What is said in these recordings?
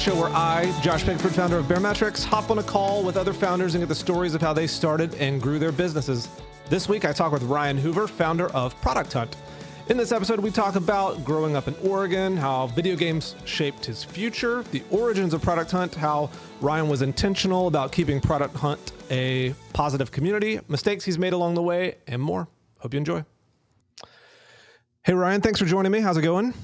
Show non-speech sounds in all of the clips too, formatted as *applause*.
show where I, Josh Pigford, founder of Baremetrics, hop on a call with other founders and get the stories of how they started and grew their businesses. This week, I talk with Ryan Hoover, founder of Product Hunt. In this episode, we talk about growing up in Oregon, how video games shaped his future, the origins of Product Hunt, how Ryan was intentional about keeping Product Hunt a positive community, mistakes he's made along the way, and more. Hope you enjoy. Hey, Ryan, thanks for joining me. How's it going?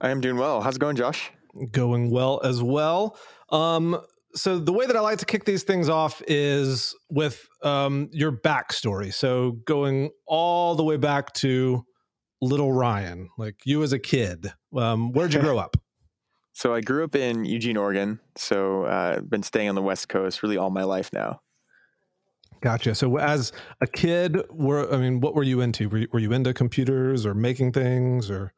I am doing well. How's it going, Josh? Going well as well. Um, so the way that I like to kick these things off is with um, your backstory. So going all the way back to little Ryan, like you as a kid. Um, where'd you grow up? *laughs* So I grew up in Eugene, Oregon. So I've uh, been staying on the West Coast really all my life now. Gotcha. So as a kid, were I mean, what were you into? Were you, were you into computers or making things or?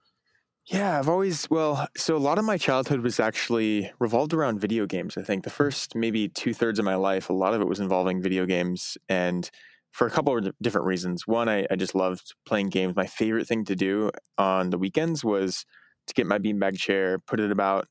Yeah, I've always, well, so a lot of my childhood was actually revolved around video games. I think the hmm. first maybe two thirds of my life, a lot of it was involving video games and for a couple of different reasons. One, I, I just loved playing games. My favorite thing to do on the weekends was to get my beanbag chair, put it about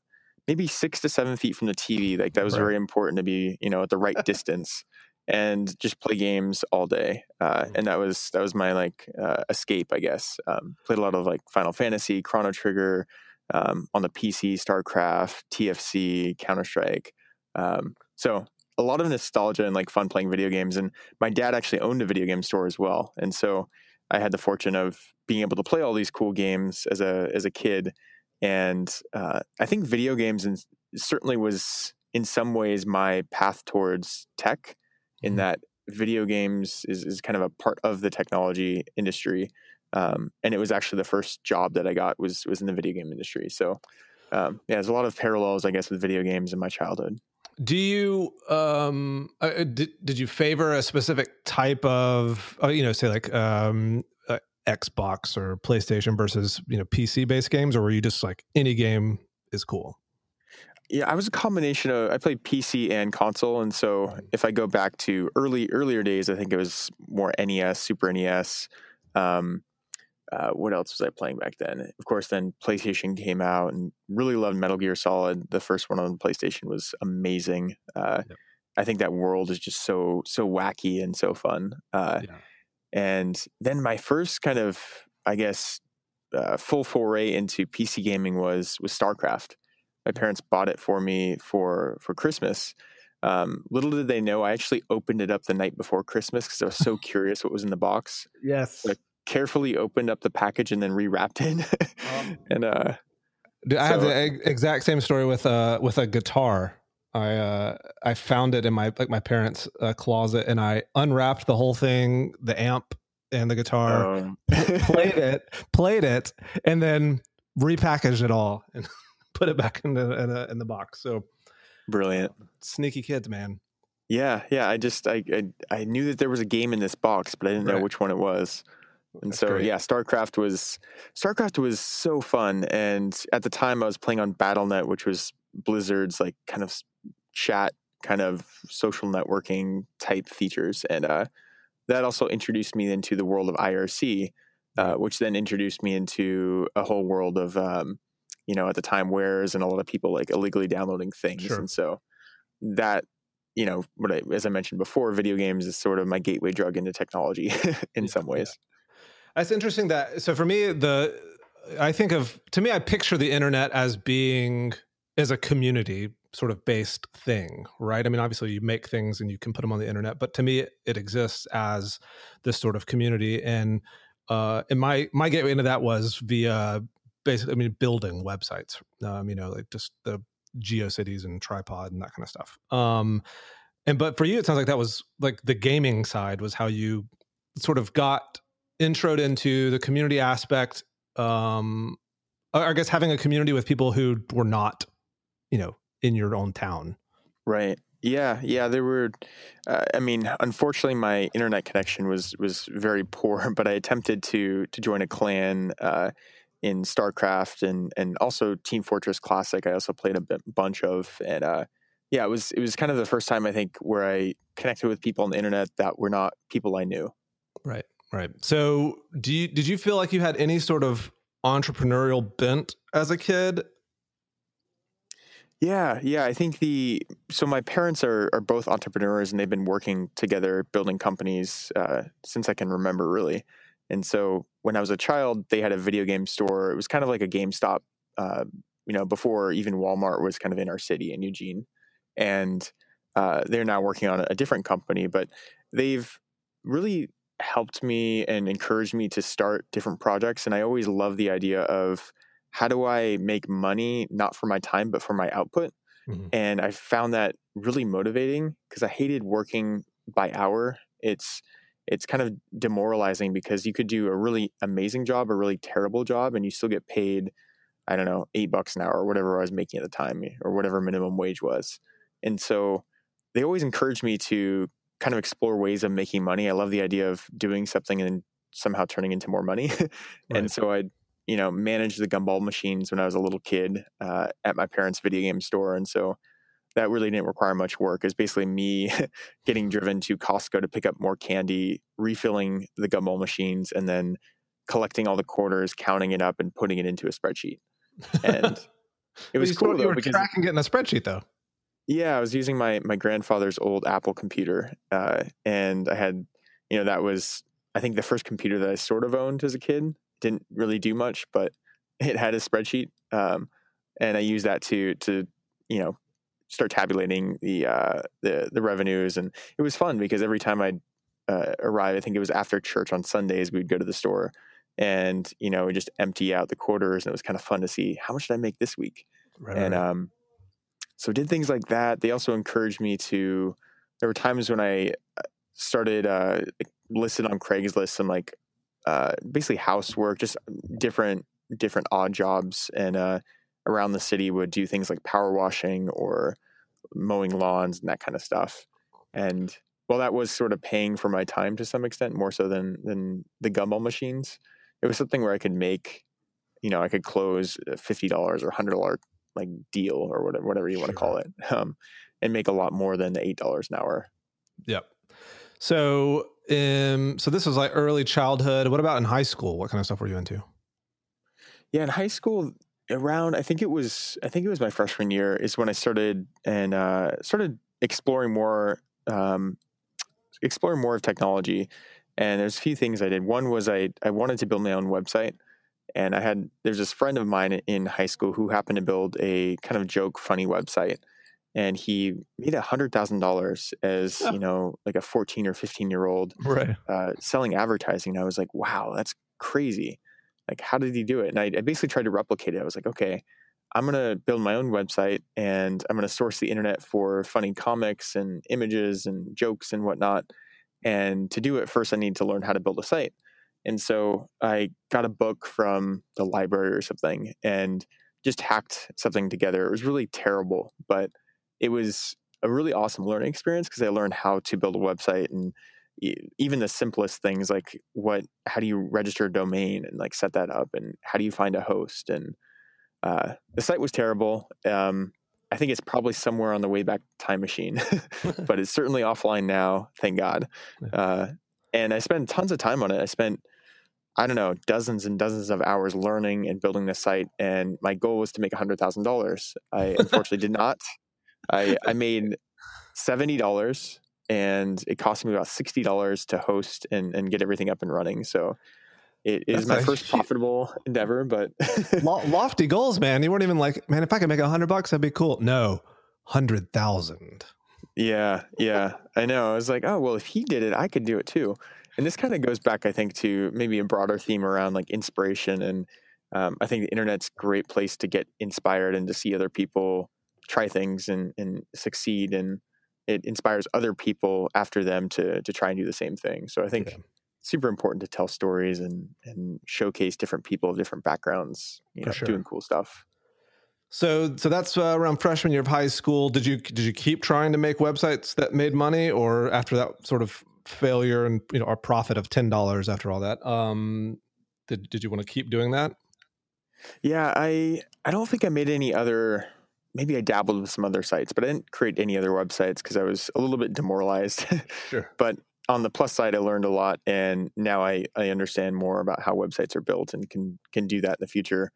maybe six to seven feet from the TV. Like that was right. very important to be, you know, at the right *laughs* distance and just play games all day. Uh, mm-hmm. and that was that was my like uh, escape, I guess. Um, played a lot of like Final Fantasy, Chrono Trigger, um, on the PC, StarCraft, TFC, Counter Strike. Um, so a lot of nostalgia and like fun playing video games. And my dad actually owned a video game store as well, and so I had the fortune of being able to play all these cool games as a as a kid. And uh, I think video games and certainly was in some ways my path towards tech in mm-hmm. that video games is, is kind of a part of the technology industry. Um, and it was actually the first job that I got was was in the video game industry. So um, yeah, there's a lot of parallels, I guess, with video games in my childhood. Do you um uh, uh, did, did you favor a specific type of uh, you know say like um uh, Xbox or PlayStation versus you know PC based games, or were you just like any game is cool? Yeah, I was a combination of I played PC and console, and so if I go back to early earlier days, I think it was more NES, Super NES. Um, uh, what else was I playing back then? Of course, then PlayStation came out, and really loved Metal Gear Solid. The first one on PlayStation was amazing. Uh, yep. I think that world is just so so wacky and so fun. Uh, yeah. And then my first kind of, I guess, uh, full foray into PC gaming was was StarCraft my parents bought it for me for for Christmas. Um, little did they know, I actually opened it up the night before Christmas because I was so *laughs* curious what was in the box. Yes. So I carefully opened up the package and then rewrapped it. um, *laughs* and uh, I so, have the exact same story with uh with a guitar. I uh I found it in my like my parents' uh, closet and I unwrapped the whole thing, the amp and the guitar, um. *laughs* played it, played it, and then repackaged it all. Put it back in the in, a, in the box. So brilliant, sneaky kids, man. Yeah, yeah. I just I, I, I knew that there was a game in this box, but I didn't right. know which one it was. And That's so great. yeah, StarCraft was StarCraft was so fun. And at the time, I was playing on BattleNet, which was Blizzard's like kind of chat, kind of social networking type features, and uh, that also introduced me into the world of IRC, uh, which then introduced me into a whole world of um, you know, at the time wares and a lot of people like illegally downloading things. Sure. And so that, you know, what I, as I mentioned before, video games is sort of my gateway drug into technology *laughs* in yeah, some ways. Yeah. It's interesting that, so for me, the, I think of, to me, I picture the internet as being, as a community sort of based thing, right? I mean, obviously you make things and you can put them on the internet, but to me, it, it exists as this sort of community. And, uh, and my, my gateway into that was via basically, I mean, building websites. Um, you know, like just the GeoCities and tripod and that kind of stuff. Um, and but for you, it sounds like that was like the gaming side was how you sort of got introed into the community aspect. Um, I guess having a community with people who were not, you know, in your own town. Right. Yeah, yeah, there were. Uh, I mean, unfortunately, my internet connection was was very poor, *laughs* but I attempted to to join a clan. Uh, in StarCraft and and also Team Fortress Classic. I also played a bunch of, and uh, yeah, it was it was kind of the first time I think where I connected with people on the internet that were not people I knew. Right, right. So, do you did you feel like you had any sort of entrepreneurial bent as a kid? Yeah, yeah. I think the so my parents are are both entrepreneurs and they've been working together building companies uh, since I can remember, really. And so when I was a child, they had a video game store. It was kind of like a GameStop, uh, you know, before even Walmart was kind of in our city in Eugene. And uh, they're now working on a different company, but they've really helped me and encouraged me to start different projects. And I always love the idea of how do I make money, not for my time, but for my output? Mm-hmm. And I found that really motivating because I hated working by hour. It's it's kind of demoralizing because you could do a really amazing job, a really terrible job, and you still get paid, I don't know, eight bucks an hour or whatever I was making at the time or whatever minimum wage was. And so they always encouraged me to kind of explore ways of making money. I love the idea of doing something and somehow turning into more money. *laughs* right. And so I you know, managed the gumball machines when I was a little kid uh, at my parents' video game store, and so that really didn't require much work. It's basically me *laughs* getting driven to Costco to pick up more candy, refilling the gumball machines, and then collecting all the quarters, counting it up, and putting it into a spreadsheet. And *laughs* it was cool. you were because, tracking it in a spreadsheet, though. Yeah, I was using my my grandfather's old Apple computer, uh, and I had, you know, that was I think the first computer that I sort of owned as a kid didn't really do much, but *laughs* it had a spreadsheet, um, and I used that to to you know start tabulating the uh, the the revenues, and it was fun because every time I'd uh, arrive, I think it was after church on Sundays, we'd go to the store and you know we just empty out the quarters, and it was kind of fun to see how much did I make this week, right, and right. um, so did things like that. They also encouraged me to. There were times when I uh, started uh, listed on Craigslist some like uh, basically housework, just different different odd jobs, and uh, around the city would do things like power washing or mowing lawns and that kind of stuff. And well, that was sort of paying for my time to some extent, more so than than the gumball machines. It was something where I could make, you know, I could close a fifty dollars or hundred dollar like deal or whatever whatever you sure. want to call it, *laughs* um, and make a lot more than the eight dollars an hour. Yep. So um, so this was like early childhood. What about in high school? What kind of stuff were you into? Yeah, in high school, around I think it was I think it was my freshman year is when I started and uh, started exploring more um, exploring more of technology. And there's a few things I did. One was I I wanted to build my own website, and I had there's this friend of mine in high school who happened to build a kind of joke funny website and he made a hundred thousand dollars as you know like a 14 or 15 year old right uh, selling advertising and i was like wow that's crazy like how did he do it? And I, I basically tried to replicate it. I was like okay i'm going to build my own website and i'm going to source the internet for funny comics and images and jokes and whatnot. And to do it first i need to learn how to build a site. And so i got a book from the library or something and just hacked something together. It was really terrible but it was a really awesome learning experience because I learned how to build a website and even the simplest things like what how do you register a domain and like set that up and how do you find a host and uh, the site was terrible um, i think it's probably somewhere on the way back time machine *laughs* but it's certainly offline now thank god uh, and i spent tons of time on it i spent i don't know dozens and dozens of hours learning and building the site and my goal was to make $100000 i *laughs* unfortunately did not. I, I made seventy dollars, and it cost me about sixty dollars to host and, and get everything up and running. So it is That's my first profitable endeavor, but *laughs* lofty goals, man. You weren't even like, man, if I could make a hundred bucks, that'd be cool. No, hundred thousand. Yeah, yeah, I know. I was like, oh well, if he did it, I could do it too. And this kind of goes back, I think, to maybe a broader theme around like inspiration. And um, I think the internet's a great place to get inspired and to see other people try things and, and succeed and it inspires other people after them to to try and do the same thing so i think yeah. super important to tell stories and and showcase different people of different backgrounds you know sure. doing cool stuff so so that's uh, around freshman year of high school did you did you keep trying to make websites that made money or after that sort of failure and you know a profit of $10 after all that um did, did you want to keep doing that yeah i i don't think i made any other maybe I dabbled with some other sites, but I didn't create any other websites because I was a little bit demoralized. Sure. *laughs* but on the plus side, I learned a lot, and now I, I understand more about how websites are built and can can do that in the future.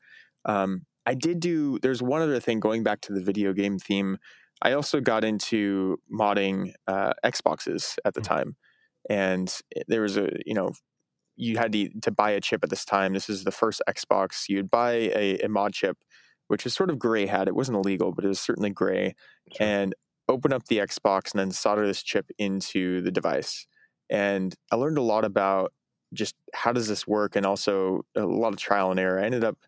Um, I did do. There's one other thing going back to the video game theme. I also got into modding uh, Xboxes at the mm-hmm. time, and there was a you know you had to, to buy a chip at this time. This is the first Xbox. You'd buy a, a mod chip, which was sort of gray hat. It wasn't illegal, but it was certainly gray. Sure. And open up the Xbox and then solder this chip into the device. And I learned a lot about just how does this work, and also a lot of trial and error. I ended up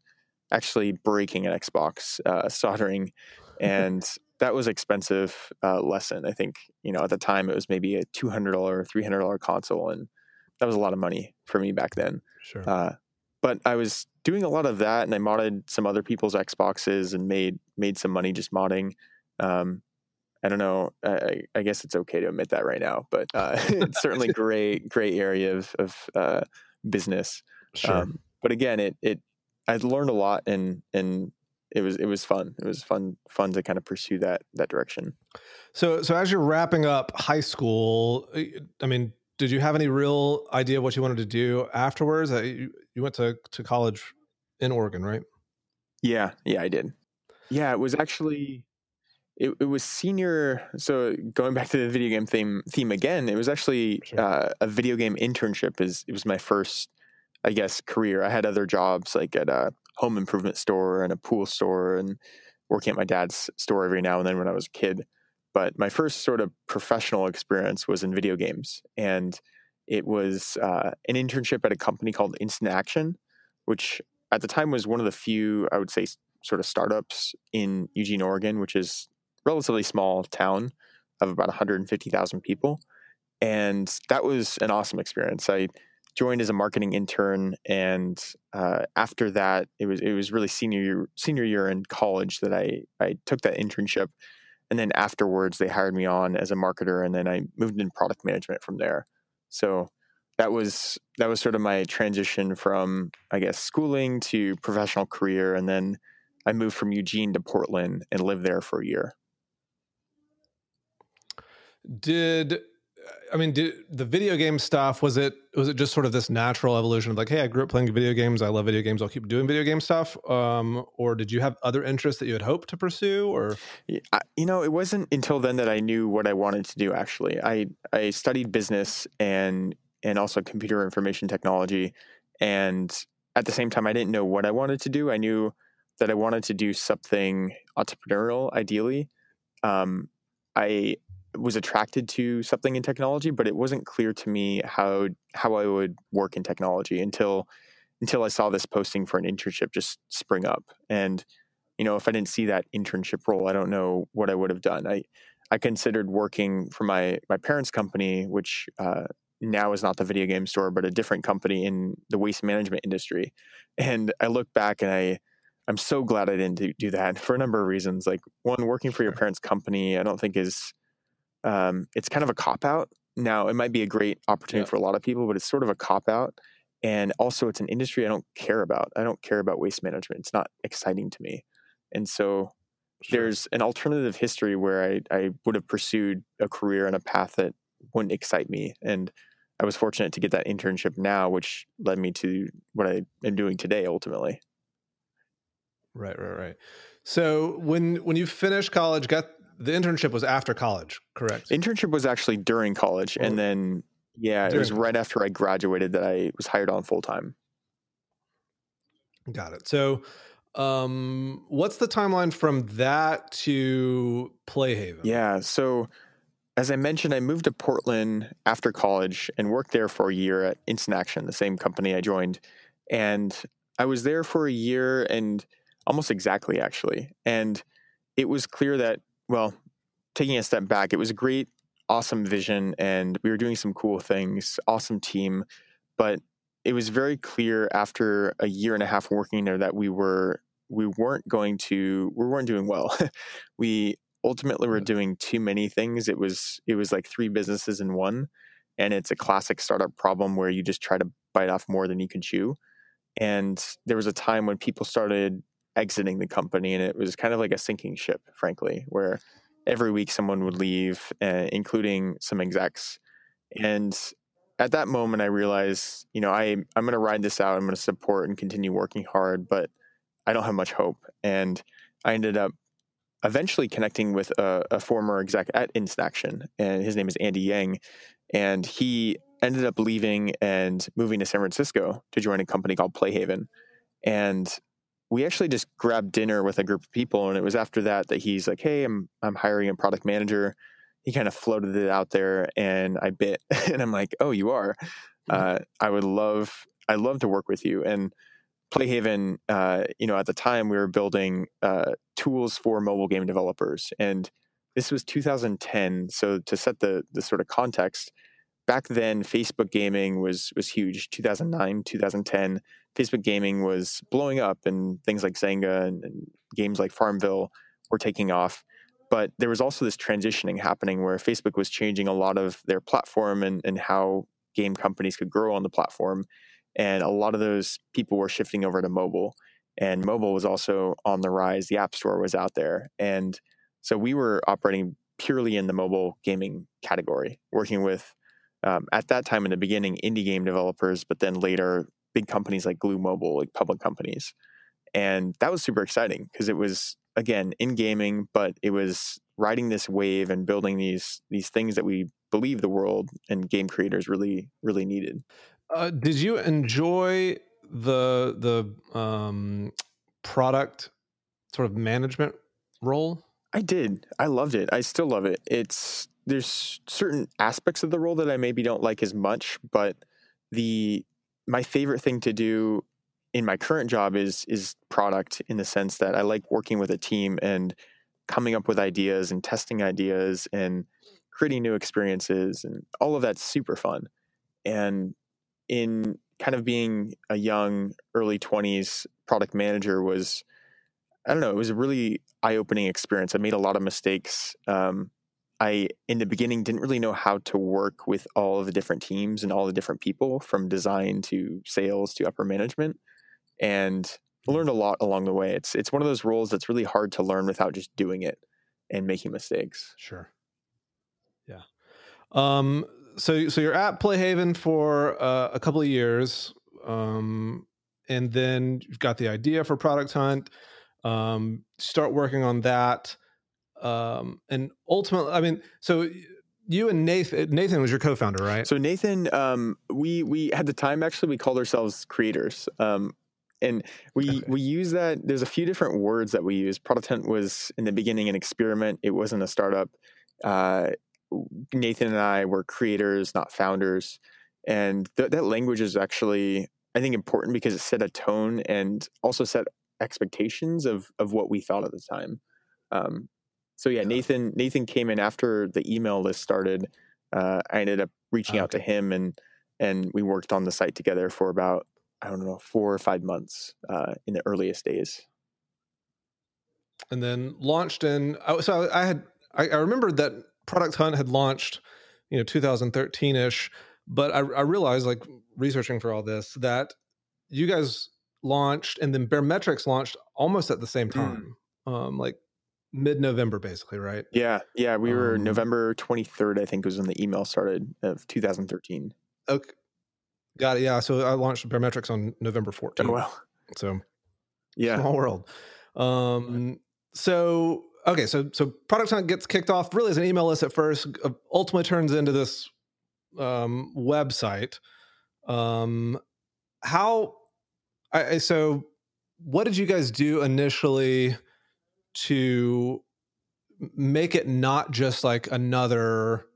actually breaking an Xbox uh, soldering, *laughs* and that was expensive uh, lesson. I think you know at the time it was maybe a two hundred dollar, three hundred dollar console, and that was a lot of money for me back then. Sure. Uh, but I was doing a lot of that, and I modded some other people's Xboxes and made made some money just modding. Um, I don't know. I, I, guess it's okay to admit that right now, but uh, *laughs* it's certainly *laughs* gray gray area of of uh, business. Sure. Um, but again, it it I learned a lot, and and it was it was fun. It was fun fun to kind of pursue that that direction. So so as you're wrapping up high school, I mean, did you have any real idea what you wanted to do afterwards? Uh, you, you went to, to college in Oregon, right? Yeah, yeah, I did. Yeah, it was actually it, it was senior. So going back to the video game theme theme again, it was actually sure. uh, a video game internship. Is it was my first, I guess, career. I had other jobs like at a home improvement store and a pool store and working at my dad's store every now and then when I was a kid. But my first sort of professional experience was in video games. And it was uh, an internship at a company called Instant Action, which at the time was one of the few, I would say, sort of startups in Eugene, Oregon, which is relatively small town of about 150,000 people. And that was an awesome experience. I joined as a marketing intern, and uh, after that, it was it was really senior year, senior year in college that I I took that internship, and then afterwards they hired me on as a marketer and then i moved in product management from there. So that was that was sort of my transition from i guess schooling to professional career and then i moved from eugene to portland and lived there for a year. Did I mean, did the video game stuff was it was it just sort of this natural evolution of like, hey, I grew up playing video games, I love video games, I'll keep doing video game stuff, um, or did you have other interests that you had hoped to pursue, or you know, it wasn't until then that I knew what I wanted to do. Actually, I I studied business and and also computer information technology, and at the same time, I didn't know what I wanted to do. I knew that I wanted to do something entrepreneurial, ideally. Um, I was attracted to something in technology, but it wasn't clear to me how how I would work in technology until until I saw this posting for an internship just spring up. And you know, if I didn't see that internship role, I don't know what I would have done. I I considered working for my my parents' company, which uh, now is not the video game store, but a different company in the waste management industry. And I look back and I I'm so glad I didn't do that *laughs* for a number of reasons. Like one, working for your parents' company, I don't think is um, it's kind of a cop out. Now, it might be a great opportunity yeah. for a lot of people, but it's sort of a cop out. And also, it's an industry I don't care about. I don't care about waste management. It's not exciting to me. And so, sure. there's an alternative history where I, I would have pursued a career and a path that wouldn't excite me. And I was fortunate to get that internship now, which led me to what I am doing today ultimately. Right, right, right. So when when you finished college, got the internship was after college, correct? Internship was actually during college, oh. and then yeah, during it was right after I graduated that I was hired on full time. Got it. So, um, what's the timeline from that to Playhaven? Yeah. So, as I mentioned, I moved to Portland after college and worked there for a year at Instant Action, the same company I joined. And I was there for a year and almost exactly, actually. And it was clear that well, taking a step back, it was a great, awesome vision, and we were doing some cool things, awesome team. But it was very clear after a year and a half working there that we were we weren't going to we weren't doing well. *laughs* we ultimately were doing too many things. It was it was like three businesses in one, and it's a classic startup problem where you just try to bite off more than you can chew. And there was a time when people started exiting the company, and it was kind of like a sinking ship, frankly, where every week someone would leave, uh, including some execs. And at that moment, I realized, you know, I I'm going to ride this out. I'm going to support and continue working hard, but I don't have much hope. And I ended up eventually connecting with a, a former exec at Instant Action, and his name is Andy Yang. And he ended up leaving and moving to San Francisco to join a company called Playhaven. And we actually just grabbed dinner with a group of people, and it was after that that he's like, "Hey, I'm I'm hiring a product manager." He kind of floated it out there, and I bit, *laughs* and I'm like, "Oh, you are? Mm-hmm. Uh, I would love I love to work with you." And Playhaven, uh, you know, at the time we were building uh, tools for mobile game developers, and this was 2010. So to set the the sort of context, back then Facebook gaming was was huge. 2009, 2010, Facebook gaming was blowing up, and things like Zynga and, and games like Farmville were taking off. But there was also this transitioning happening where Facebook was changing a lot of their platform and, and how game companies could grow on the platform. And a lot of those people were shifting over to mobile. And mobile was also on the rise. The App Store was out there. And so we were operating purely in the mobile gaming category, working with um, at that time in the beginning indie game developers, but then later big companies like Glu Mobile, like public companies. And that was super exciting because it was again in gaming, but it was riding this wave and building these these things that we believe the world and game creators really really needed. Uh, did you enjoy the the um, product sort of management role? I did. I loved it. I still love it. It's there's certain aspects of the role that I maybe don't like as much, but the my favorite thing to do in my current job is is product in the sense that I like working with a team and coming up with ideas and testing ideas and creating new experiences and all of that's super fun. And in kind of being a young early 20s product manager was I don't know, it was a really eye-opening experience. I made a lot of mistakes. Um, I, in the beginning, didn't really know how to work with all of the different teams and all the different people from design to sales to upper management, and mm-hmm. learned a lot along the way. It's it's one of those roles that's really hard to learn without just doing it and making mistakes. Sure. Yeah. Um. So so you're at Playhaven for uh, a couple of years, um, and then you've got the idea for Product Hunt. Um, start working on that um, and ultimately, I mean, so you and Nathan, Nathan was your co-founder, right? So Nathan, um, we we had the time actually we called ourselves creators, um, and we okay. we use that. There's a few different words that we use. Product Hunt was in the beginning an experiment. It wasn't a startup. Uh, Nathan and I were creators, not founders, and th- that language is actually I think important because it set a tone and also set expectations of of what we thought at the time. Um, so yeah, Nathan Nathan came in after the email list started. Uh, I ended up reaching okay. out to him and and we worked on the site together for about I don't know four or five months uh, in the earliest days. And then launched in oh, so I had I, I remembered that Product Hunt had launched, you know, 2013 ish, but I, I realized like researching for all this that you guys launched and then Baremetrics launched almost at the same mm. time. Mm. Um, like mid November, basically, right? Yeah, yeah. We were um, November 23rd, I think, was when the email started of 2013. Okay, got it. Yeah, so I launched Baremetrics on November 14th. Oh well. So, yeah, small world. Um, so okay, so so Product Hunt gets kicked off really as an email list at first. Uh, ultimately, turns into this um, website. Um, how? I so what did you guys do initially? To make it not just like another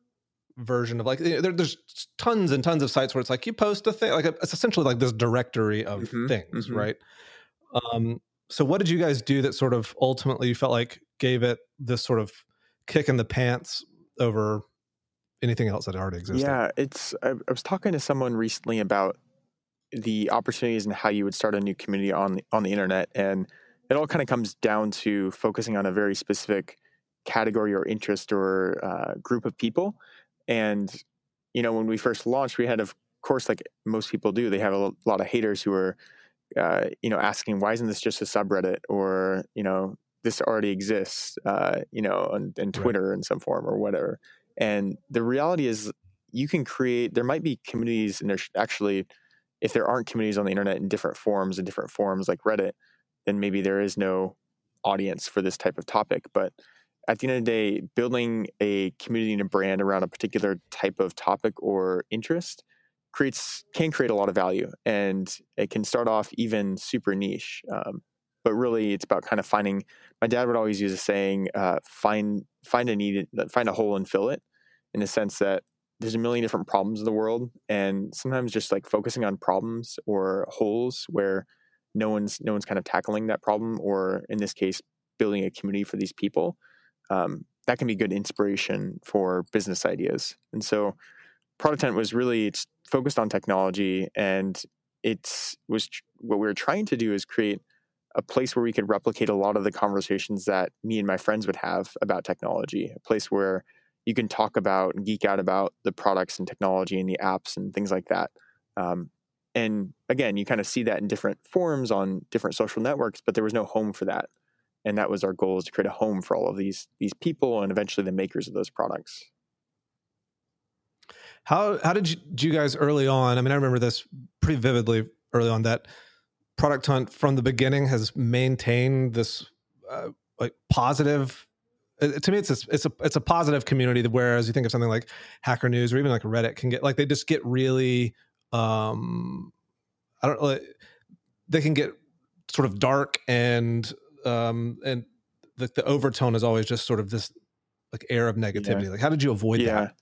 version of like there, there's tons and tons of sites where it's like you post a thing like it's essentially like this directory of mm-hmm, things mm-hmm. right um so what did you guys do that sort of ultimately you felt like gave it this sort of kick in the pants over anything else that already existed yeah it's i, I was talking to someone recently about the opportunities and how you would start a new community on on the internet and it all kind of comes down to focusing on a very specific category or interest or uh, group of people. And, you know, when we first launched, we had, of course, like most people do, they have a lot of haters who are, uh, you know, asking, why isn't this just a subreddit? Or, you know, this already exists, uh, you know, on, on Twitter right. in some form or whatever. And the reality is, you can create, there might be communities, and there's actually, if there aren't communities on the internet in different forms and different forms like Reddit, then maybe there is no audience for this type of topic. But at the end of the day, building a community and a brand around a particular type of topic or interest creates can create a lot of value, and it can start off even super niche. Um, but really, it's about kind of finding. My dad would always use a saying, uh, "Find find a need, find a hole and fill it," in the sense that there's a million different problems in the world, and sometimes just like focusing on problems or holes where no one's no one's kind of tackling that problem, or in this case, building a community for these people. Um, that can be good inspiration for business ideas. And so, Product Hunt was really it's focused on technology, and it's was what we were trying to do is create a place where we could replicate a lot of the conversations that me and my friends would have about technology. A place where you can talk about and geek out about the products and technology and the apps and things like that. Um, and again, you kind of see that in different forms on different social networks, but there was no home for that. And that was our goal is to create a home for all of these these people and eventually the makers of those products. How how did you, you guys early on? I mean, I remember this pretty vividly early on that Product Hunt from the beginning has maintained this uh, like positive to me it's a, it's a it's a positive community whereas you think of something like hacker news or even like reddit can get like they just get really um i don't know they can get sort of dark and um and the, the overtone is always just sort of this like air of negativity yeah. like how did you avoid yeah. that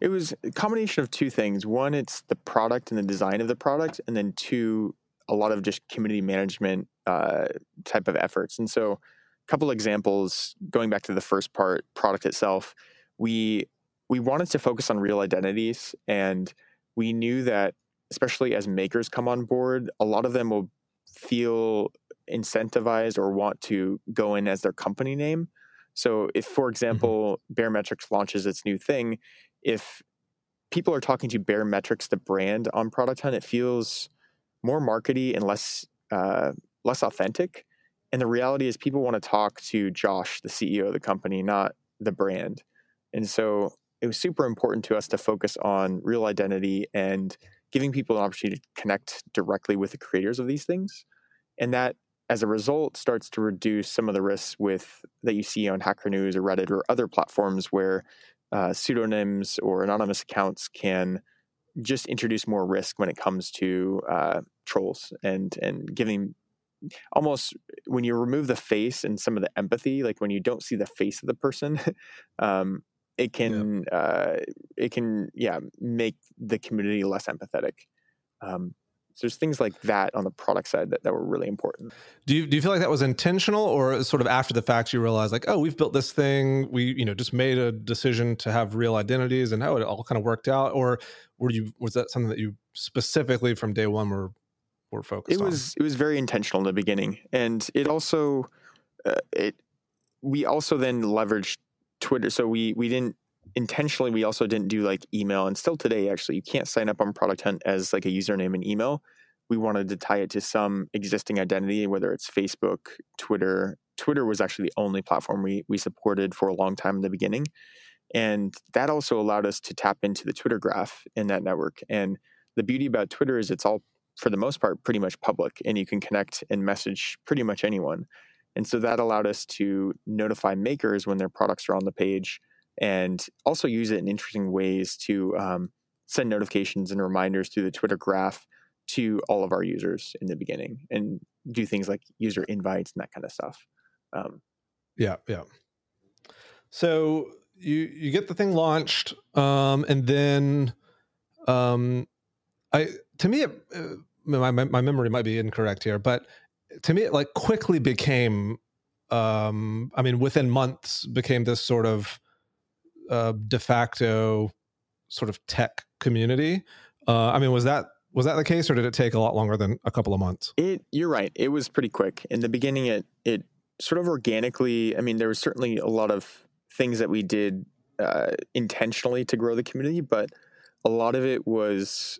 it was a combination of two things one it's the product and the design of the product and then two a lot of just community management uh, type of efforts and so a couple examples going back to the first part product itself we we wanted to focus on real identities and we knew that especially as makers come on board a lot of them will feel incentivized or want to go in as their company name so if for mm-hmm. example mm-hmm. baremetrics launches its new thing if people are talking to baremetrics the brand on product hunt it feels more markety and less uh, less authentic and the reality is, people want to talk to Josh, the CEO of the company, not the brand. And so it was super important to us to focus on real identity and giving people an opportunity to connect directly with the creators of these things. And that, as a result, starts to reduce some of the risks with that you see on Hacker News or Reddit or other platforms where uh, pseudonyms or anonymous accounts can just introduce more risk when it comes to uh, trolls and and giving almost when you remove the face and some of the empathy, like when you don't see the face of the person, *laughs* um, it can yeah. uh, it can yeah make the community less empathetic. Um, so there's things like that on the product side that, that were really important. Do you do you feel like that was intentional or sort of after the fact you realize like oh we've built this thing we you know just made a decision to have real identities and how it all kind of worked out or were you was that something that you specifically from day one were were focused it was on. it was very intentional in the beginning and it also uh, it we also then leveraged twitter so we we didn't intentionally we also didn't do like email and still today actually you can't sign up on product hunt as like a username and email we wanted to tie it to some existing identity whether it's facebook twitter twitter was actually the only platform we we supported for a long time in the beginning and that also allowed us to tap into the twitter graph in that network and the beauty about twitter is it's all for the most part, pretty much public, and you can connect and message pretty much anyone. And so that allowed us to notify makers when their products are on the page and also use it in interesting ways to um, send notifications and reminders through the Twitter graph to all of our users in the beginning and do things like user invites and that kind of stuff. Um, yeah, yeah. So you you get the thing launched, um, and then um, I to me, it, uh, my my memory might be incorrect here, but to me, it like quickly became. Um, I mean, within months, became this sort of uh, de facto sort of tech community. Uh, I mean, was that was that the case, or did it take a lot longer than a couple of months? It, you're right. It was pretty quick in the beginning. It it sort of organically. I mean, there was certainly a lot of things that we did uh, intentionally to grow the community, but a lot of it was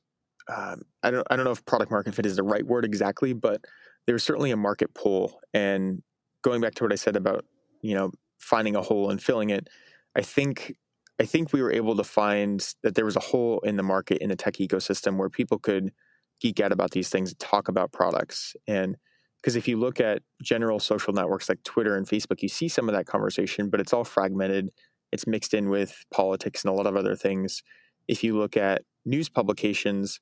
um, I don't I don't know if product market fit is the right word exactly, but there's certainly a market pull. And going back to what I said about you know finding a hole and filling it, I think I think we were able to find that there was a hole in the market in the tech ecosystem where people could geek out about these things, talk about products, and because if you look at general social networks like Twitter and Facebook, you see some of that conversation, but it's all fragmented. It's mixed in with politics and a lot of other things. If you look at news publications,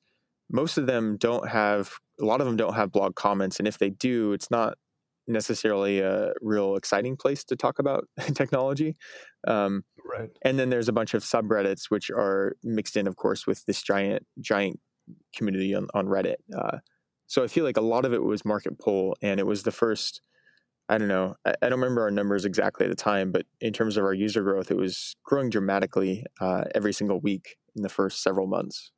most of them don't have a lot of them don't have blog comments and if they do it's not necessarily a real exciting place to talk about *laughs* technology um, right. and then there's a bunch of subreddits which are mixed in of course with this giant giant community on, on reddit uh, so i feel like a lot of it was market pull and it was the first i don't know I, I, don't remember our numbers exactly at the time but in terms of our user growth it was growing dramatically uh, every single week in the first several months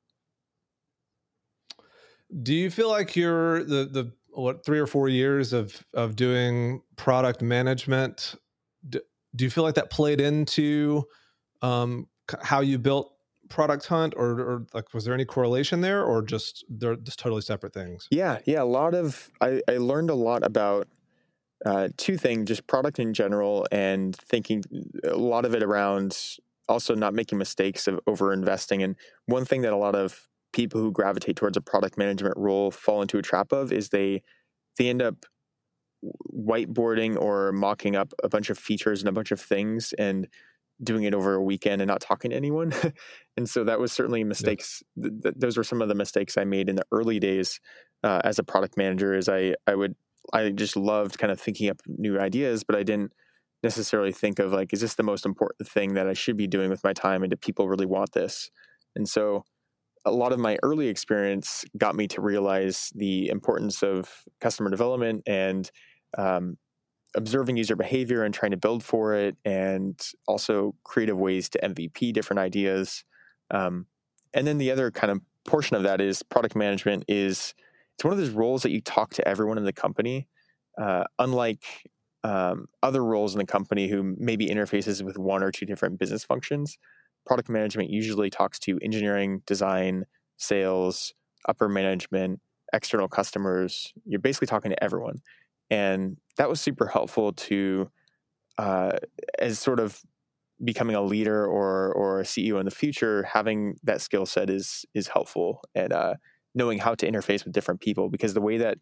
do you feel like you're the the what three or four years of of doing product management? Do, do you feel like that played into um, how you built product hunt or, or like was there any correlation there or just they're just totally separate things yeah yeah a lot of i, I learned a lot about uh, two things just product in general and thinking a lot of it around also not making mistakes of over investing and one thing that a lot of people who gravitate towards a product management role fall into a trap of is they they end up whiteboarding or mocking up a bunch of features and a bunch of things and doing it over a weekend and not talking to anyone. *laughs* and so that was certainly mistakes. Th- th- those were some of the mistakes I made in the early days uh, as a product manager. Is I I would I just loved kind of thinking up new ideas, but I didn't necessarily think of like, is this the most important thing that I should be doing with my time, and do people really want this? And so a lot of my early experience got me to realize the importance of customer development and um, observing user behavior and trying to build for it, and also creative ways to MVP different ideas. Um, and then the other kind of portion of that is product management is it's one of those roles that you talk to everyone in the company. Uh, unlike um, other roles in the company who maybe interfaces with one or two different business functions, product management usually talks to engineering, design, sales, upper management, external customers. You're basically talking to everyone. And that was super helpful to, uh, as sort of becoming a leader or or a CEO in the future, having that skill set is is helpful and uh, knowing how to interface with different people because the way that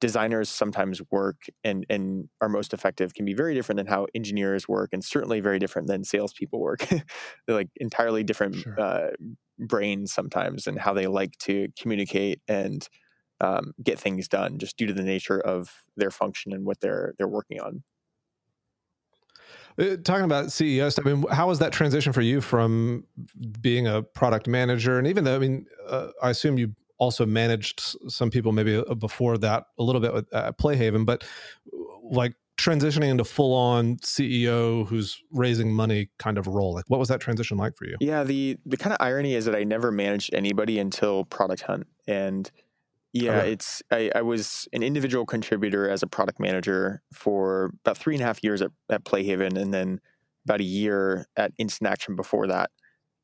designers sometimes work and and are most effective can be very different than how engineers work, and certainly very different than salespeople work. *laughs* They're like entirely different sure. uh, brains sometimes, and how they like to communicate and um, get things done, just due to the nature of their function and what they're they're working on. Uh, talking about CEOs, I mean, how was that transition for you from being a product manager, and even though I mean, uh, I assume you also managed some people maybe uh, before that a little bit with uh, Playhaven, but like transitioning into full on CEO who's raising money kind of role. Like what was that transition like for you? Yeah, the the kind of irony is that I never managed anybody until Product Hunt. And yeah, okay. it's I, I, was an individual contributor as a product manager for about three and a half years at, at Playhaven and then about a year at Instant Action before that.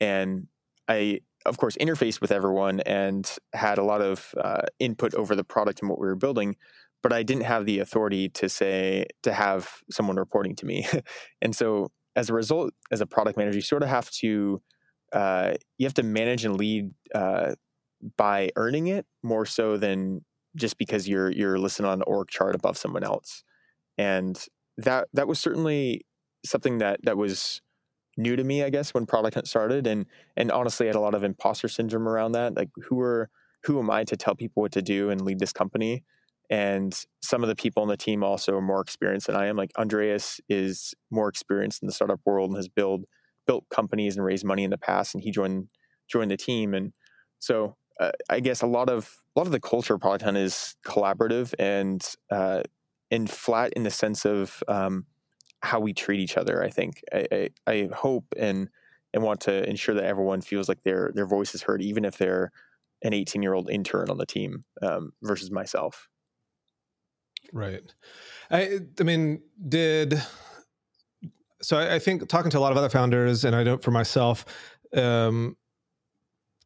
And I of course, interfaced with everyone and had a lot of uh, input over the product and what we were building. But I didn't have the authority to say to have someone reporting to me, *laughs* and so as a result, as a product manager, you sort of have to uh, you have to manage and lead uh, by earning it more so than just because you're you're listed on an org chart above someone else. And that that was certainly something that that was new to me, I guess, when Product Hunt started, and and honestly, I had a lot of imposter syndrome around that. Like, who are who am I to tell people what to do and lead this company? And some of the people on the team also are more experienced than I am. Like Andreas is more experienced in the startup world and has built built companies and raised money in the past, and he joined joined the team. And so, uh, I guess a lot of a lot of the culture of Product Hunt is collaborative and uh, and flat in the sense of um, how we treat each other. I think I, I, I hope and and want to ensure that everyone feels like their their voice is heard, even if they're an 18 year old intern on the team um, versus myself. Right. I I mean, did so I, I, think talking to a lot of other founders, and I don't for myself, um,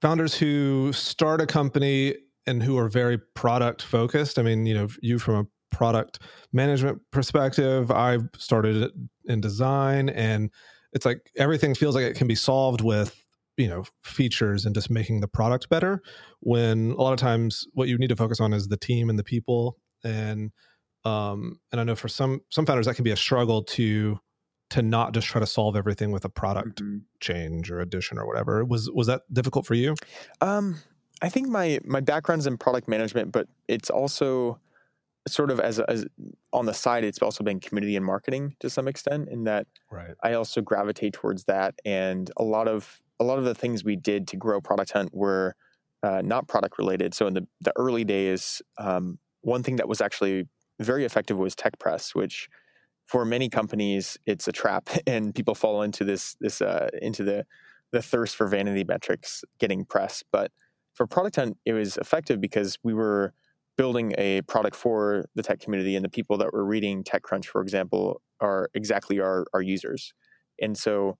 founders who start a company and who are very product focused. I mean, you know, you from a product management perspective. I started in design, and it's like everything feels like it can be solved with you know features and just making the product better. When a lot of times, what you need to focus on is the team and the people. And um, and I know for some some founders that can be a struggle to to not just try to solve everything with a product mm-hmm. change or addition or whatever. Was was that difficult for you? Um, I think my my background's in product management, but it's also sort of as, as on the side, it's also been community and marketing to some extent. In that, right. I also gravitate towards that, and a lot of a lot of the things we did to grow Product Hunt were uh, not product related. So in the the early days, um, one thing that was actually very effective was tech press, which for many companies it's a trap, *laughs* and people fall into this this uh, into the the thirst for vanity metrics getting press. But for Product Hunt, it was effective because we were building a product for the tech community, and the people that were reading TechCrunch, for example, are exactly our our users. And so,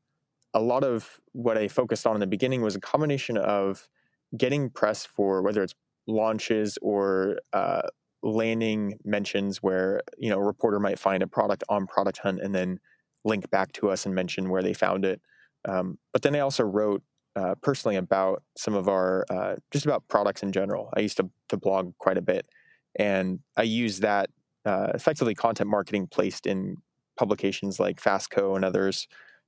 a lot of what I focused on in the beginning was a combination of getting press for whether it's launches or uh, landing mentions where you know a reporter might find a product on product hunt and then link back to us and mention where they found it um, but then i also wrote uh, personally about some of our uh, just about products in general i used to, to blog quite a bit and i use that uh, effectively content marketing placed in publications like fastco and others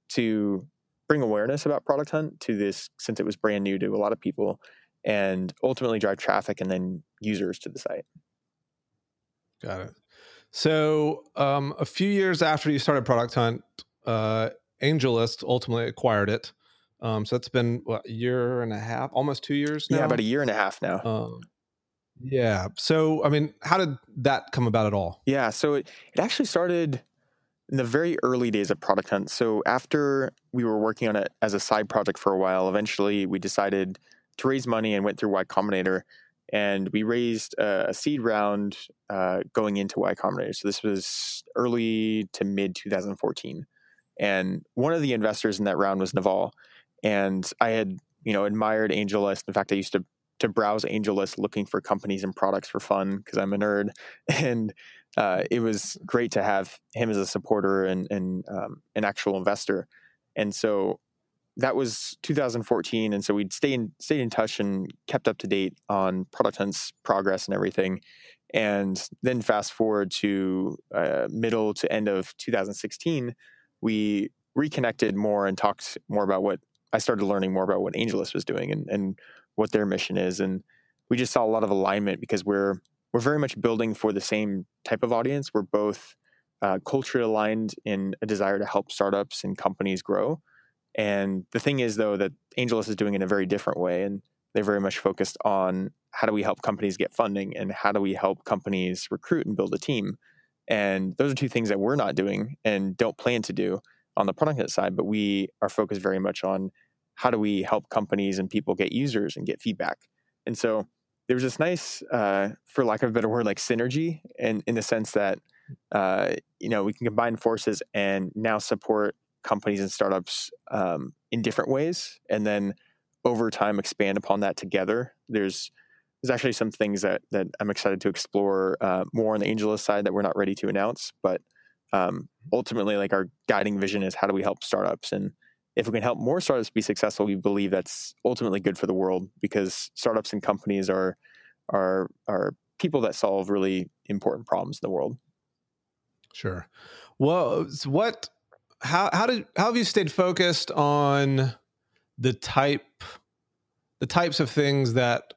to bring awareness about product hunt to this since it was brand new to a lot of people and ultimately drive traffic and then users to the site Got it. So, um, a few years after you started Product Hunt, uh, AngelList ultimately acquired it. Um, so that's been what a year and a half, almost two years now. Yeah, about a year and a half now. Um, yeah. So, I mean, how did that come about at all? Yeah. So it, it actually started in the very early days of Product Hunt. So after we were working on it as a side project for a while, eventually we decided to raise money and went through Y Combinator and we raised a seed round uh, going into Y Combinator. So this was early to mid 2014, and one of the investors in that round was Naval, and I had you know admired AngelList. In fact, I used to to browse AngelList looking for companies and products for fun because I'm a nerd, *laughs* and uh, it was great to have him as a supporter and, and um, an actual investor. And so that was 2014, and so we'd stay in stayed in touch and kept up to date on Product Hunt's progress and everything. And then fast forward to uh, middle to end of 2016, we reconnected more and talked more about what I started learning more about what AngelList was doing and, and what their mission is. And we just saw a lot of alignment because we're we're very much building for the same type of audience. We're both uh, culturally aligned in a desire to help startups and companies grow, and the thing is, though, that AngelList is doing it in a very different way. And they're very much focused on how do we help companies get funding and how do we help companies recruit and build a team. And those are two things that we're not doing and don't plan to do on the product side, but we are focused very much on how do we help companies and people get users and get feedback. And so there's this nice, uh, for lack of a better word, like synergy, in in the sense that uh, you know we can combine forces and now support companies and startups um, in different ways, and then over time expand upon that together. There's there's actually some things that that I'm excited to explore uh, more on the AngelList side that we're not ready to announce, but um, ultimately, like our guiding vision is how do we help startups, and if we can help more startups be successful, we believe that's ultimately good for the world because startups and companies are are are people that solve really important problems in the world. Sure. Well, what how how did how have you stayed focused on the type the types of things that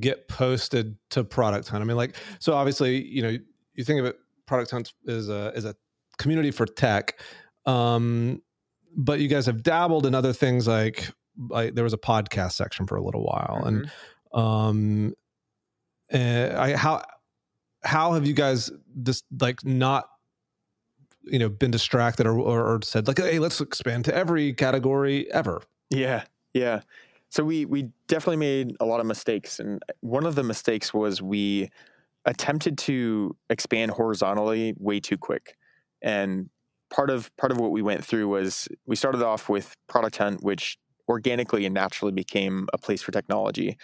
get posted to product hunt i mean like so obviously you know you think of it product hunt is a is a community for tech um but you guys have dabbled in other things like like there was a podcast section for a little while mm-hmm. and um and eh, i how how have you guys just like not you know been distracted or, or, or said like hey let's expand to every category ever yeah yeah so we we definitely made a lot of mistakes and one of the mistakes was we attempted to expand horizontally way too quick and part of part of what we went through was we started off with product hunt which organically and naturally became a place for technology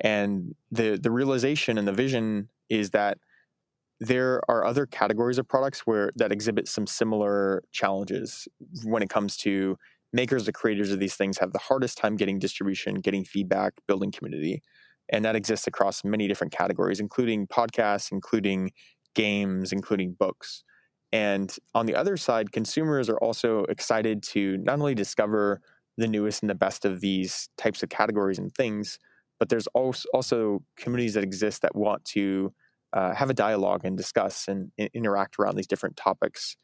and the the realization and the vision is that there are other categories of products where that exhibit some similar challenges when it comes to makers the creators of these things have the hardest time getting distribution getting feedback building community and that exists across many different categories including podcasts including games, including books. And on the other side, consumers are also excited to not only discover the newest and the best of these types of categories and things, but there's also communities that exist that want to uh, have a dialogue and discuss and, interact around these different topics.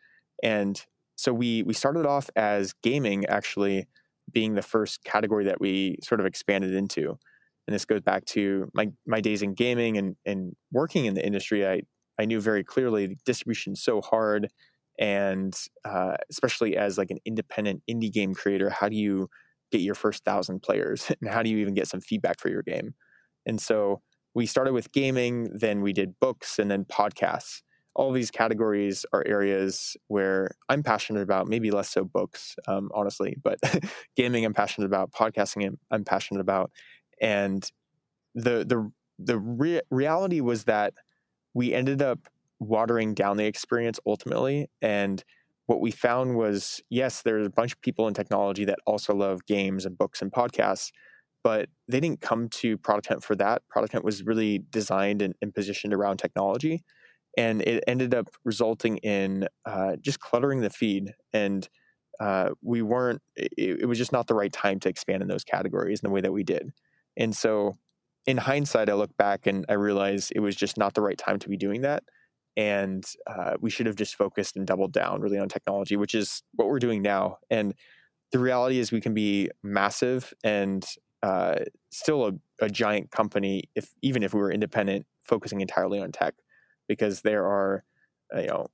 And so we we started off as gaming actually being the first category that we sort of expanded into. And this goes back to my my days in gaming and and working in the industry. I I knew very clearly distribution is so hard, and uh, especially as like an independent indie game creator, how do you get your first thousand players, *laughs* and how do you even get some feedback for your game? And so we started with gaming, then we did books, and then podcasts. All these categories are areas where I'm passionate about, maybe less so books, um, honestly, but *laughs* gaming I'm passionate about, podcasting I'm, I'm passionate about. And the the the re- reality was that we ended up watering down the experience ultimately. And what we found was yes, there's a bunch of people in technology that also love games and books and podcasts, but they didn't come to Product Hunt for that. Product Hunt was really designed and, and positioned around technology. And it ended up resulting in uh, just cluttering the feed. And uh, we weren't, it, it was just not the right time to expand in those categories in the way that we did. And so in hindsight, I look back and I realize it was just not the right time to be doing that. And uh, we should have just focused and doubled down really on technology, which is what we're doing now. And the reality is, we can be massive and uh, still a, a, giant company, if even if we were independent, focusing entirely on tech, because there are, uh, you know,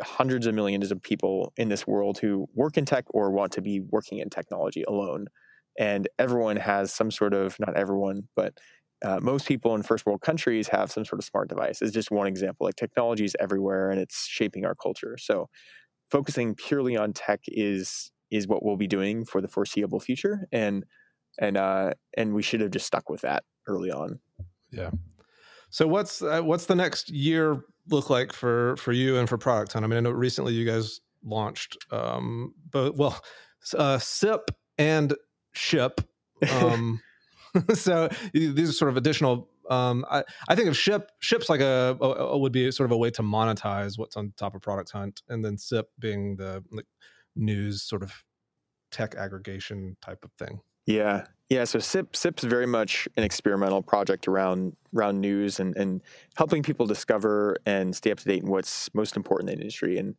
hundreds of millions of people in this world who work in tech or want to be working in technology alone, and everyone has some sort of not everyone, but uh, most people in first world countries have some sort of smart device. Is just one example. Like technology is everywhere, and it's shaping our culture. So, focusing purely on tech is is what we'll be doing for the foreseeable future, and and uh, and we should have just stuck with that early on. Yeah. So what's uh, what's the next year look like for for you and for Product Hunt? I mean, I know recently you guys launched, um, but well, uh, SIP and Ship. Um, *laughs* so these are sort of additional. Um, I, I think of ship ships like a, a, would be sort of a way to monetize what's on top of Product Hunt, and then SIP being the like, news sort of tech aggregation type of thing. Yeah, yeah. So SIP SIP's very much an experimental project around around news and and helping people discover and stay up to date in what's most important in the industry, and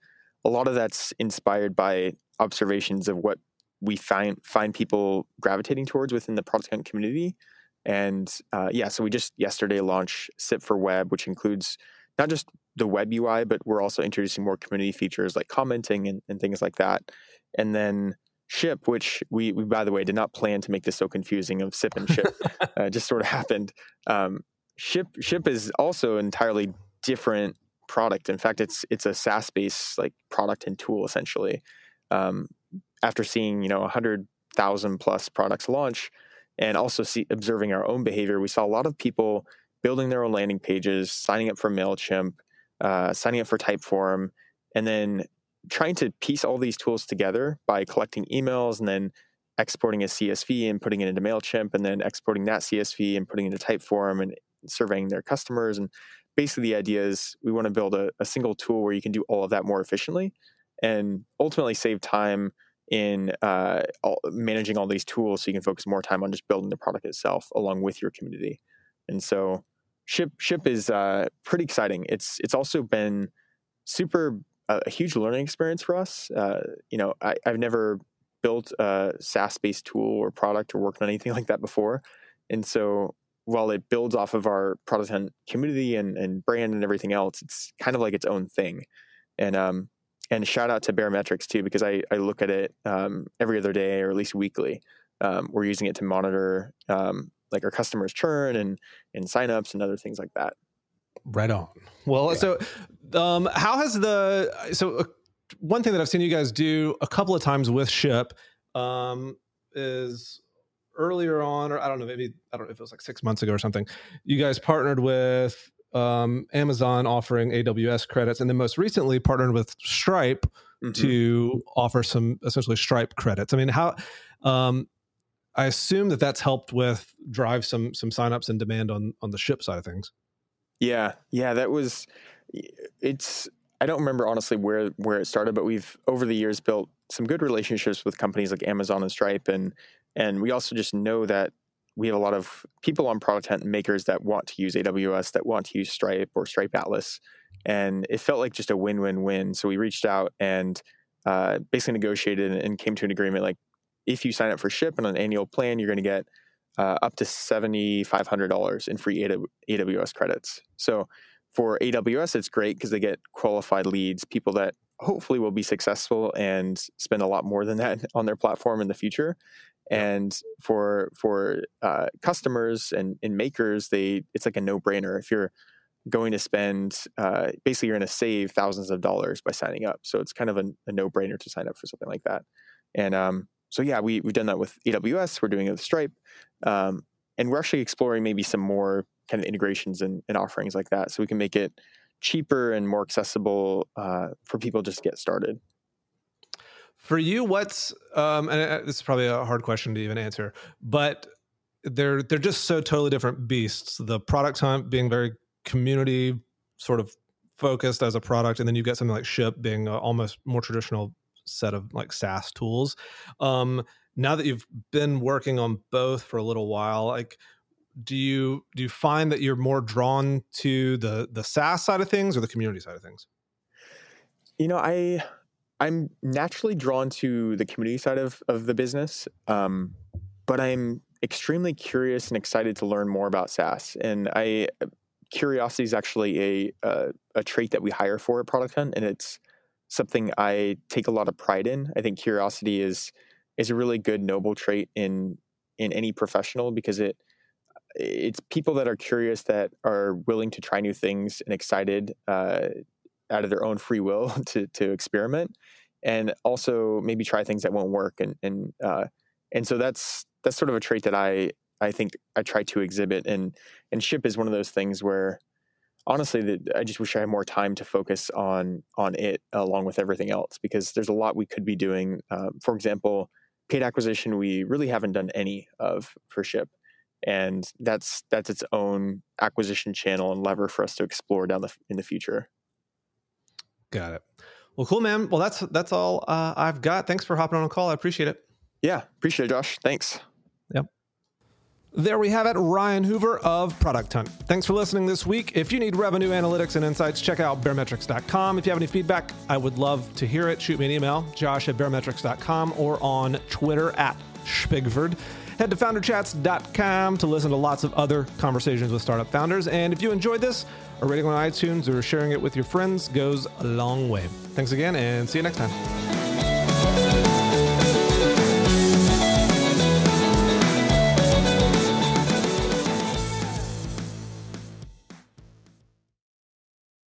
a lot of that's inspired by observations of what we find find people gravitating towards within the Product Hunt community. And uh, yeah, so we just yesterday launched SIP for Web, which includes not just the web UI, but we're also introducing more community features like commenting and, and things like that. And then Ship, which we, we, by the way, did not plan to make this so confusing of SIP and Ship. *laughs* uh, just sort of happened. Um, Ship Ship is also entirely different product. In fact, it's it's a SaaS based like product and tool essentially. Um, after seeing you know 100,000 plus products launch and also see, observing our own behavior, we saw a lot of people building their own landing pages, signing up for Mailchimp, uh, signing up for Typeform, and then trying to piece all these tools together by collecting emails and then exporting a CSV and putting it into Mailchimp, and then exporting that CSV and putting it into Typeform and surveying their customers. And basically, the idea is we want to build a, a single tool where you can do all of that more efficiently and ultimately save time in uh, all, managing all these tools so you can focus more time on just building the product itself along with your community. And so ship ship is uh, pretty exciting. It's it's also been super uh, a huge learning experience for us. Uh, you know, I, I've never built a SaaS based tool or product or worked on anything *laughs* like that before, and so while it builds off of our Product community and, and brand and everything else, it's kind of like its own thing. And um, and shout out to Baremetrics too, because I, I look at it um, every other day or at least weekly. Um, we're using it to monitor um, like our customers churn and and signups and other things like that. Right on. Well, yeah. so um, how has the so uh, one thing that I've seen you guys do a couple of times with Ship um, is earlier on, or I don't know, maybe I don't know if it was like six months ago or something. You guys partnered with um, Amazon offering AWS credits, and then most recently partnered with Stripe mm-hmm. to offer some essentially Stripe credits. I mean, how? Um, I assume that that's helped with drive some some signups and demand on on the ship side of things. Yeah, yeah, that was it's I don't remember honestly where where it started, but we've over the years built some good relationships with companies like Amazon and Stripe, and and we also just know that we have a lot of people on Product makers that want to use AWS, that want to use Stripe or Stripe Atlas, and it felt like just a win-win-win. So we reached out and uh, basically negotiated and came to an agreement. Like, if you sign up for Ship on an annual plan, you're going to get uh, up to seventy five hundred dollars in free AWS credits. So for AWS, it's great because they get qualified leads, people that hopefully will be successful and spend a lot more than that *laughs* on their platform in the future. And for for uh, customers and, and makers, they it's like a no brainer. If you're going to spend, uh, basically, you're going to save thousands of dollars by signing up. So it's kind of a, a no brainer to sign up for something like that. And um, so yeah, we we've done that with AWS. We're doing it with Stripe, um, and we're actually exploring maybe some more kind of integrations and, and offerings like that, so we can make it cheaper and more accessible uh, for people just to get started. For you, what's um, and uh, this is probably a hard question to even answer, but they're they're just so totally different beasts. The product hunt being very community sort of focused as a product, and then you get something like Ship being almost more traditional set of like SaaS tools. Um, now that you've been working on both for a little while, like do you do you find that you're more drawn to the the SaaS side of things or the community side of things? You know, I I'm naturally drawn to the community side of of the business, um, but I'm extremely curious and excited to learn more about SaaS. And I curiosity is actually a uh, a trait that we hire for at Product Hunt, and it's something I take a lot of pride in. I think curiosity is is a really good noble trait in in any professional because it it's people that are curious that are willing to try new things and excited uh, out of their own free will *laughs* to to experiment and also maybe try things that won't work and and uh, and so that's that's sort of a trait that I I think I try to exhibit and and ship is one of those things where honestly that I just wish I had more time to focus on on it along with everything else because there's a lot we could be doing um, for example paid acquisition we really haven't done any of for ship and that's that's its own acquisition channel and lever for us to explore down the in the future. Got it. Well, cool, man. Well, that's that's all uh, I've got. Thanks for hopping on a call. I appreciate it. Yeah, appreciate it, Josh. Thanks. Yep. There we have it, Ryan Hoover of Product Hunt. Thanks for listening this week. If you need revenue analytics and insights, check out baremetrics.com. If you have any feedback, I would love to hear it. Shoot me an email, josh at baremetrics.com or on Twitter at Shpigford. Head to founderchats.com to listen to lots of other conversations with startup founders. And if you enjoyed this, a rating on iTunes or sharing it with your friends goes a long way. Thanks again and see you next time.